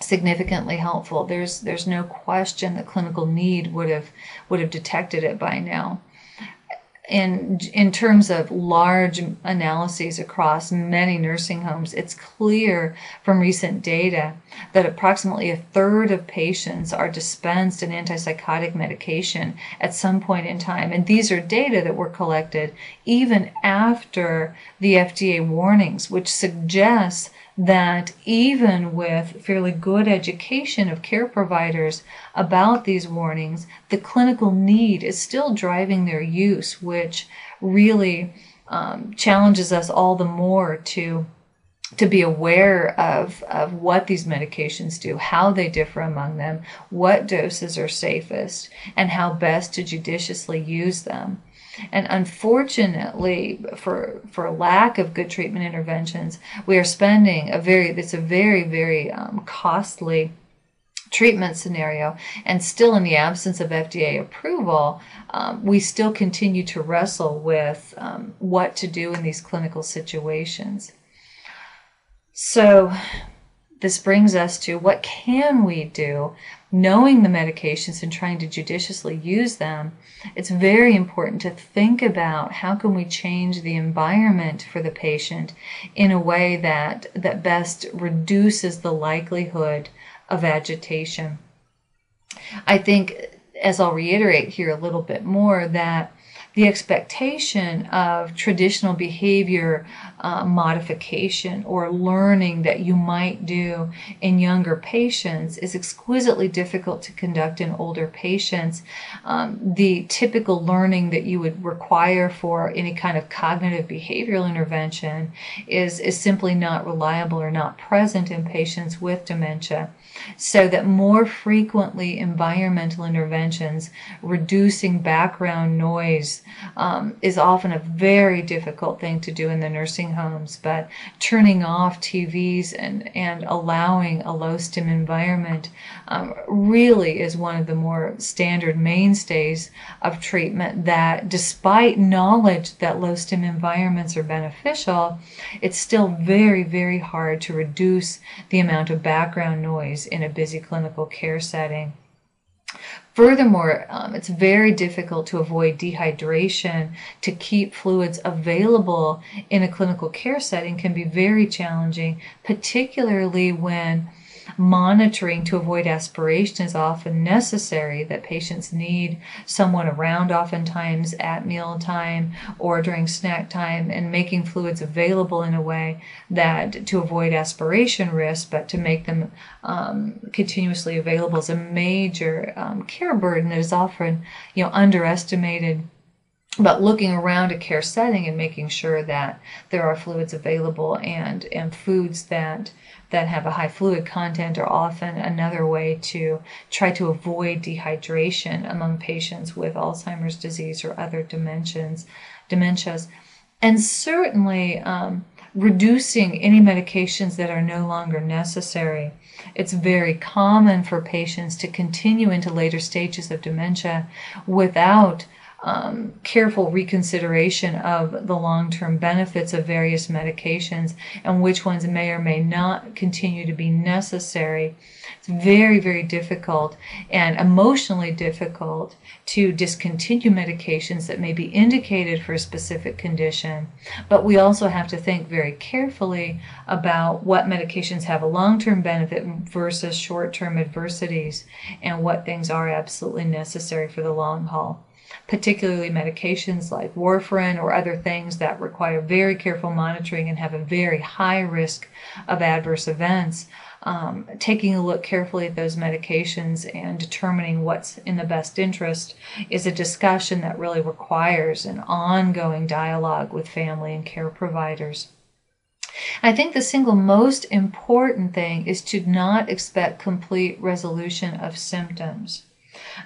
significantly helpful, there's there's no question that clinical need would have would have detected it by now in in terms of large analyses across many nursing homes, it's clear from recent data that approximately a third of patients are dispensed an antipsychotic medication at some point in time. And these are data that were collected even after the FDA warnings, which suggests that even with fairly good education of care providers about these warnings, the clinical need is still driving their use, which really um, challenges us all the more to to be aware of, of what these medications do, how they differ among them, what doses are safest, and how best to judiciously use them. And unfortunately, for for lack of good treatment interventions, we are spending a very it's a very very um, costly treatment scenario. And still, in the absence of FDA approval, um, we still continue to wrestle with um, what to do in these clinical situations. So, this brings us to what can we do knowing the medications and trying to judiciously use them it's very important to think about how can we change the environment for the patient in a way that that best reduces the likelihood of agitation. I think as i'll reiterate here a little bit more that the expectation of traditional behavior uh, modification or learning that you might do in younger patients is exquisitely difficult to conduct in older patients. Um, the typical learning that you would require for any kind of cognitive behavioral intervention is, is simply not reliable or not present in patients with dementia so that more frequently environmental interventions, reducing background noise, um, is often a very difficult thing to do in the nursing homes. But turning off TVs and, and allowing a low stim environment um, really is one of the more standard mainstays of treatment that, despite knowledge that low stim environments are beneficial, it's still very, very hard to reduce the amount of background noise in a busy clinical care setting. Furthermore, um, it's very difficult to avoid dehydration. To keep fluids available in a clinical care setting can be very challenging, particularly when monitoring to avoid aspiration is often necessary, that patients need someone around oftentimes at mealtime or during snack time and making fluids available in a way that to avoid aspiration risk, but to make them um, continuously available is a major um, care burden that is often you know underestimated. But looking around a care setting and making sure that there are fluids available and and foods that that have a high fluid content are often another way to try to avoid dehydration among patients with Alzheimer's disease or other dementias. dementias. And certainly, um, reducing any medications that are no longer necessary. It's very common for patients to continue into later stages of dementia without um, careful reconsideration of the long term benefits of various medications and which ones may or may not continue to be necessary. It's very, very difficult and emotionally difficult to discontinue medications that may be indicated for a specific condition. But we also have to think very carefully about what medications have a long term benefit versus short term adversities and what things are absolutely necessary for the long haul particularly medications like warfarin or other things that require very careful monitoring and have a very high risk of adverse events. Um, taking a look carefully at those medications and determining what's in the best interest is a discussion that really requires an ongoing dialogue with family and care providers. I think the single most important thing is to not expect complete resolution of symptoms.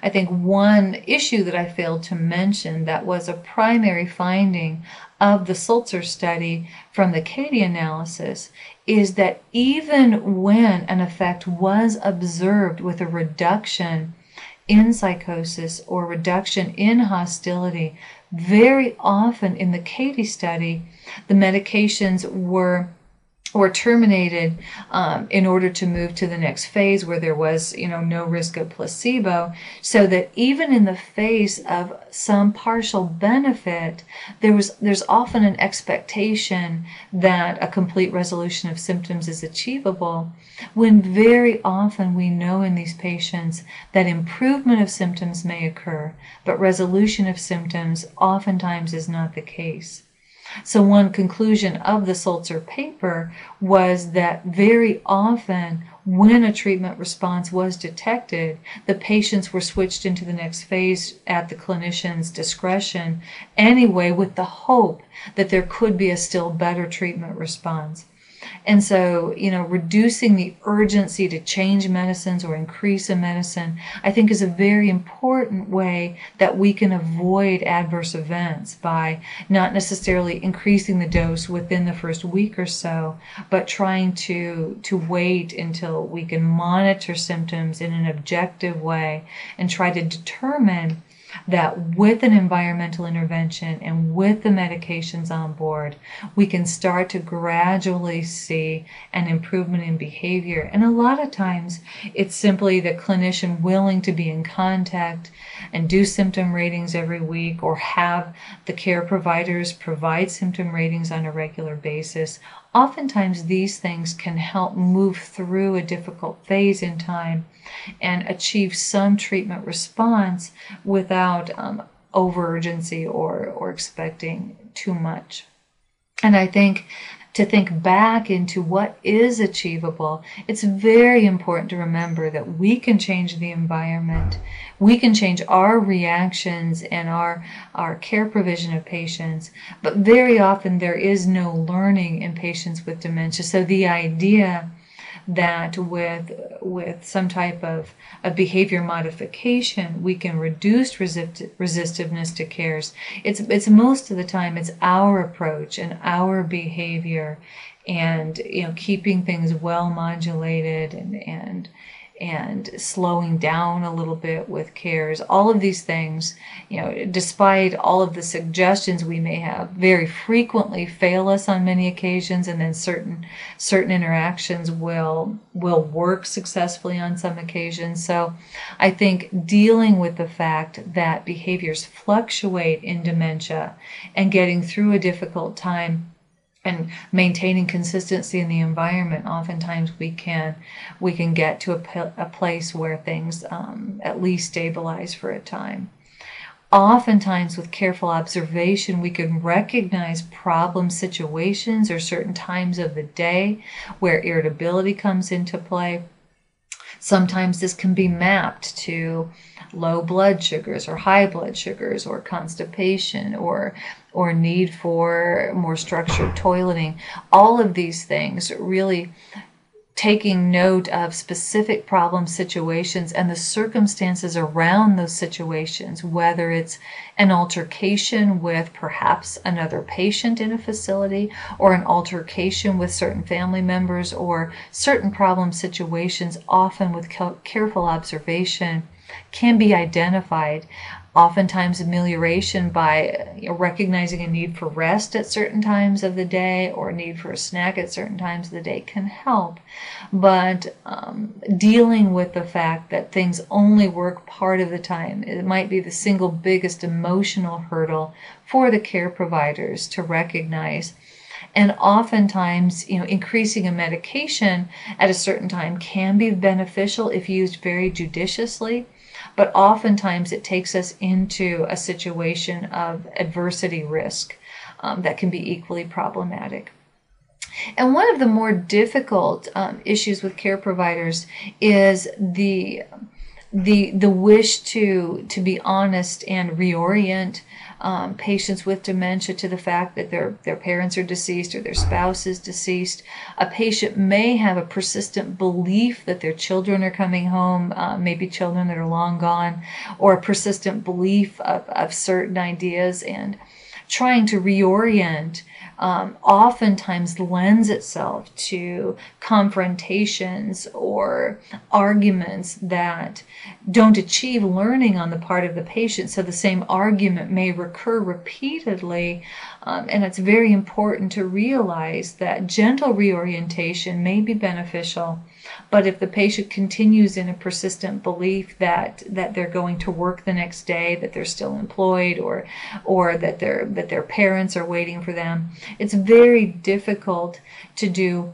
I think one issue that I failed to mention that was a primary finding of the Sultzer study from the CATIE analysis is that even when an effect was observed with a reduction in psychosis or reduction in hostility, very often in the CATIE study, the medications were or terminated um, in order to move to the next phase where there was you know no risk of placebo so that even in the face of some partial benefit there was there's often an expectation that a complete resolution of symptoms is achievable when very often we know in these patients that improvement of symptoms may occur but resolution of symptoms oftentimes is not the case so, one conclusion of the Sultzer paper was that very often, when a treatment response was detected, the patients were switched into the next phase at the clinician's discretion anyway, with the hope that there could be a still better treatment response. And so, you know, reducing the urgency to change medicines or increase a medicine, I think is a very important way that we can avoid adverse events by not necessarily increasing the dose within the first week or so, but trying to to wait until we can monitor symptoms in an objective way and try to determine that with an environmental intervention and with the medications on board, we can start to gradually see an improvement in behavior. And a lot of times it's simply the clinician willing to be in contact and do symptom ratings every week or have the care providers provide symptom ratings on a regular basis. Oftentimes, these things can help move through a difficult phase in time and achieve some treatment response without um, over urgency or, or expecting too much. And I think to think back into what is achievable, it's very important to remember that we can change the environment. We can change our reactions and our, our care provision of patients, but very often there is no learning in patients with dementia. So the idea that with with some type of, of behavior modification we can reduce resist, resistiveness to cares. It's it's most of the time it's our approach and our behavior and you know keeping things well modulated and and and slowing down a little bit with cares. All of these things you know despite all of the suggestions we may have very frequently fail us on many occasions and then certain certain interactions will will work successfully on some occasions. So i think dealing with the fact that behaviors fluctuate in dementia and getting through a difficult time and maintaining consistency in the environment oftentimes we can we can get to a, a place where things um, at least stabilize for a time. Oftentimes with careful observation we can recognize problem situations or certain times of the day where irritability comes into play. Sometimes this can be mapped to low blood sugars or high blood sugars or constipation or or need for more structured toileting. All of these things really taking note of specific problem situations and the circumstances around those situations, whether it's an altercation with perhaps another patient in a facility, or an altercation with certain family members, or certain problem situations, often with careful observation, can be identified. Oftentimes amelioration by recognizing a need for rest at certain times of the day or a need for a snack at certain times of the day can help. But um, dealing with the fact that things only work part of the time it might be the single biggest emotional hurdle for the care providers to recognize. And oftentimes you know increasing a medication at a certain time can be beneficial if used very judiciously but oftentimes it takes us into a situation of adversity risk um, that can be equally problematic. And one of the more difficult um, issues with care providers is the the the wish to to be honest and reorient um, patients with dementia to the fact that their their parents are deceased or their spouse is deceased. A patient may have a persistent belief that their children are coming home, uh, maybe children that are long gone, or a persistent belief of, of certain ideas and trying to reorient um, oftentimes lends itself to confrontations or arguments that don't achieve learning on the part of the patient. So the same argument may recur repeatedly. Um, and it's very important to realize that gentle reorientation may be beneficial but if the patient continues in a persistent belief that that they're going to work the next day, that they're still employed, or or that their that their parents are waiting for them, it's very difficult to do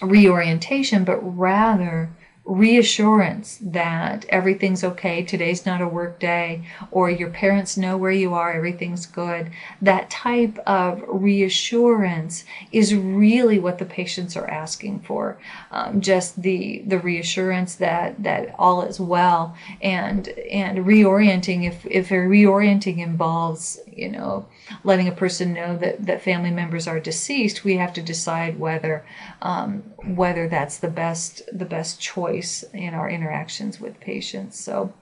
reorientation, but rather reassurance that everything's okay, today's not a work day, or your parents know where you are, everything's good. That type of reassurance is really what the patients are asking for. Um, just the the reassurance that that all is well, and and reorienting if if a reorienting involves you know letting a person know that that family members are deceased, we have to decide whether um, whether that's the best the best choice in our interactions with patients. So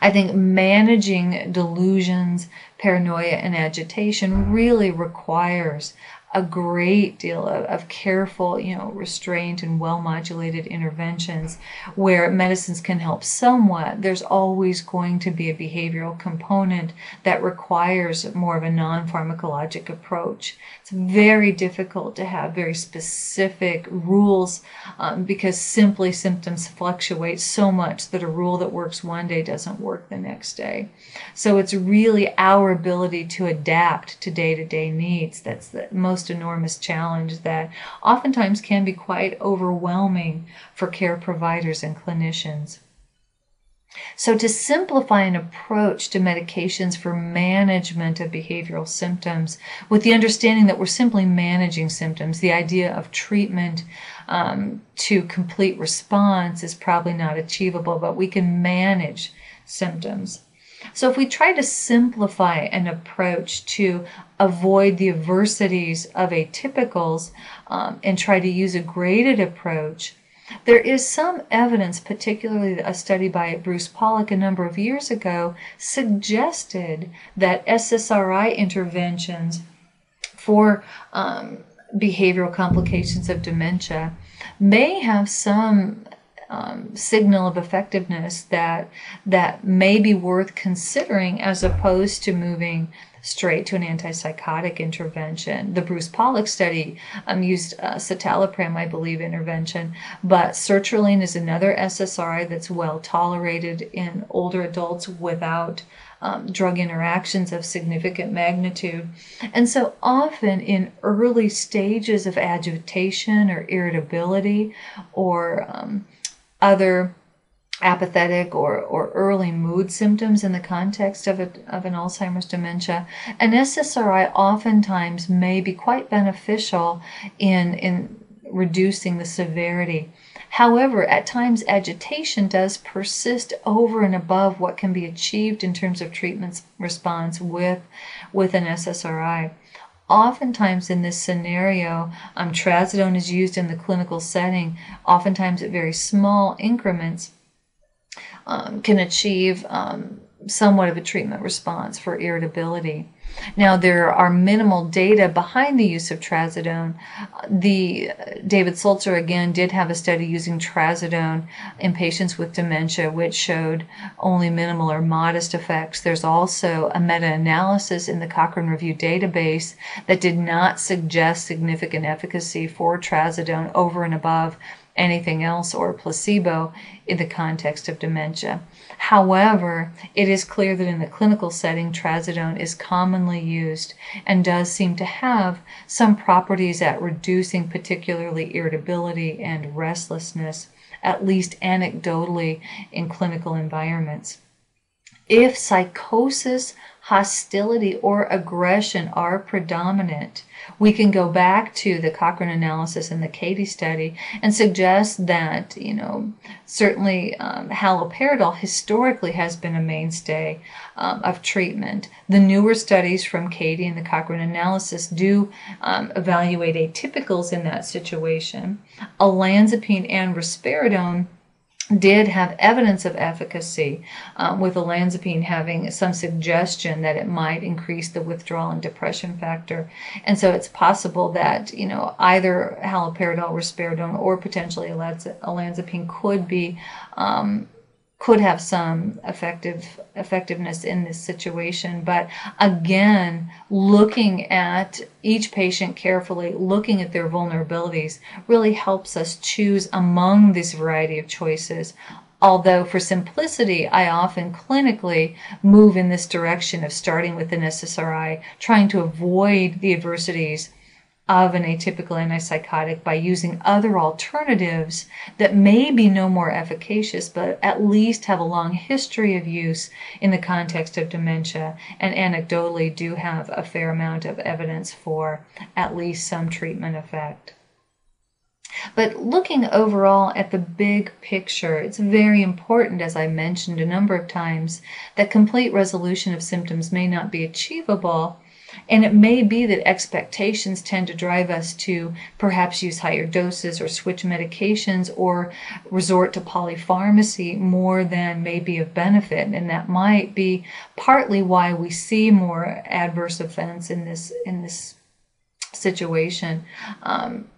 I think managing delusions, paranoia, and agitation really requires a great deal of, of careful, you know, restraint and well modulated interventions where medicines can help somewhat. There's always going to be a behavioral component that requires more of a non pharmacologic approach. It's very difficult to have very specific rules um, because simply symptoms fluctuate so much that a rule that works one day doesn't work the next day. So it's really our ability to adapt to day to day needs that's the most most enormous challenge that oftentimes can be quite overwhelming for care providers and clinicians. So, to simplify an approach to medications for management of behavioral symptoms, with the understanding that we're simply managing symptoms, the idea of treatment um, to complete response is probably not achievable, but we can manage symptoms. So, if we try to simplify an approach to avoid the adversities of atypicals um, and try to use a graded approach, there is some evidence, particularly a study by Bruce Pollock a number of years ago, suggested that SSRI interventions for um, behavioral complications of dementia may have some um, signal of effectiveness that that may be worth considering as opposed to moving straight to an antipsychotic intervention. The Bruce Pollock study um, used uh, citalopram, I believe, intervention, but sertraline is another SSRI that's well tolerated in older adults without um, drug interactions of significant magnitude. And so often in early stages of agitation or irritability or um, other apathetic or, or early mood symptoms in the context of, a, of an Alzheimer's dementia. An SSRI oftentimes may be quite beneficial in, in reducing the severity. However, at times agitation does persist over and above what can be achieved in terms of treatment response with, with an SSRI oftentimes in this scenario, um, trazodone is used in the clinical setting, oftentimes at very small increments, um, can achieve um, somewhat of a treatment response for irritability. Now, there are minimal data behind the use of trazodone. The uh, David Sultzer again did have a study using trazodone in patients with dementia, which showed only minimal or modest effects. There's also a meta-analysis in the Cochrane Review database that did not suggest significant efficacy for trazodone over and above anything else or placebo in the context of dementia. However, it is clear that in the clinical setting, trazodone is commonly used and does seem to have some properties at reducing particularly irritability and restlessness, at least anecdotally in clinical environments. If psychosis hostility or aggression are predominant, we can go back to the Cochrane analysis and the CATIE study and suggest that, you know, certainly um, haloperidol historically has been a mainstay um, of treatment. The newer studies from CATIE and the Cochrane analysis do um, evaluate atypicals in that situation. Olanzapine and risperidone did have evidence of efficacy um, with olanzapine having some suggestion that it might increase the withdrawal and depression factor. And so it's possible that you know either haloperidol risperidone or potentially olanzapine could be um, could have some effective effectiveness in this situation. But again looking at each patient carefully looking at their vulnerabilities really helps us choose among this variety of choices. Although for simplicity i often clinically move in this direction of starting with an ssri trying to avoid the adversities of an atypical antipsychotic by using other alternatives that may be no more efficacious, but at least have a long history of use in the context of dementia and anecdotally do have a fair amount of evidence for at least some treatment effect. But looking overall at the big picture, it's very important, as I mentioned a number of times, that complete resolution of symptoms may not be achievable and it may be that expectations tend to drive us to perhaps use higher doses or switch medications or resort to polypharmacy more than may be of benefit. And that might be partly why we see more adverse events in this in this situation. Um,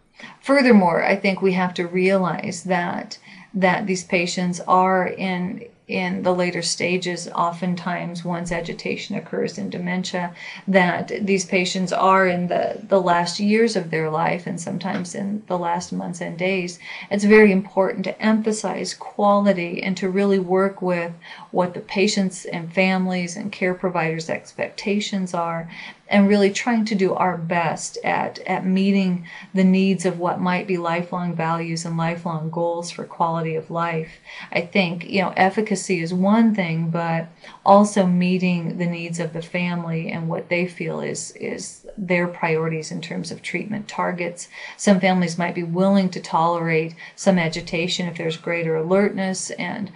furthermore, I think we have to realize that that these patients are in in the later stages, oftentimes once agitation occurs in dementia, that these patients are in the, the last years of their life and sometimes in the last months and days. It's very important to emphasize quality and to really work with what the patients and families and care providers' expectations are and really trying to do our best at, at meeting the needs of what might be lifelong values and lifelong goals for quality of life. I think, you know, efficacy is one thing, but also meeting the needs of the family and what they feel is, is their priorities in terms of treatment targets. Some families might be willing to tolerate some agitation if there's greater alertness and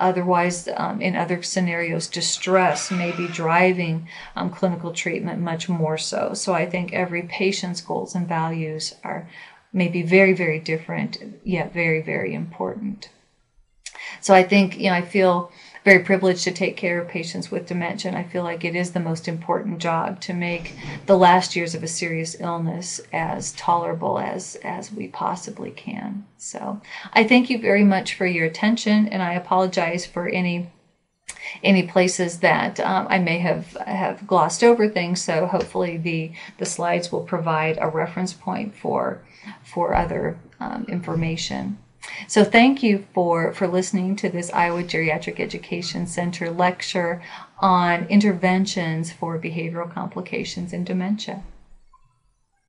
Otherwise, um, in other scenarios, distress may be driving um, clinical treatment much more so. So I think every patient's goals and values are maybe very, very different, yet very, very important. So I think, you know, I feel very privileged to take care of patients with dementia. And I feel like it is the most important job to make the last years of a serious illness as tolerable as, as we possibly can. So I thank you very much for your attention and I apologize for any any places that um, I may have have glossed over things. So hopefully the the slides will provide a reference point for for other um, information. So thank you for, for listening to this Iowa Geriatric Education Center lecture on interventions for behavioral complications in dementia.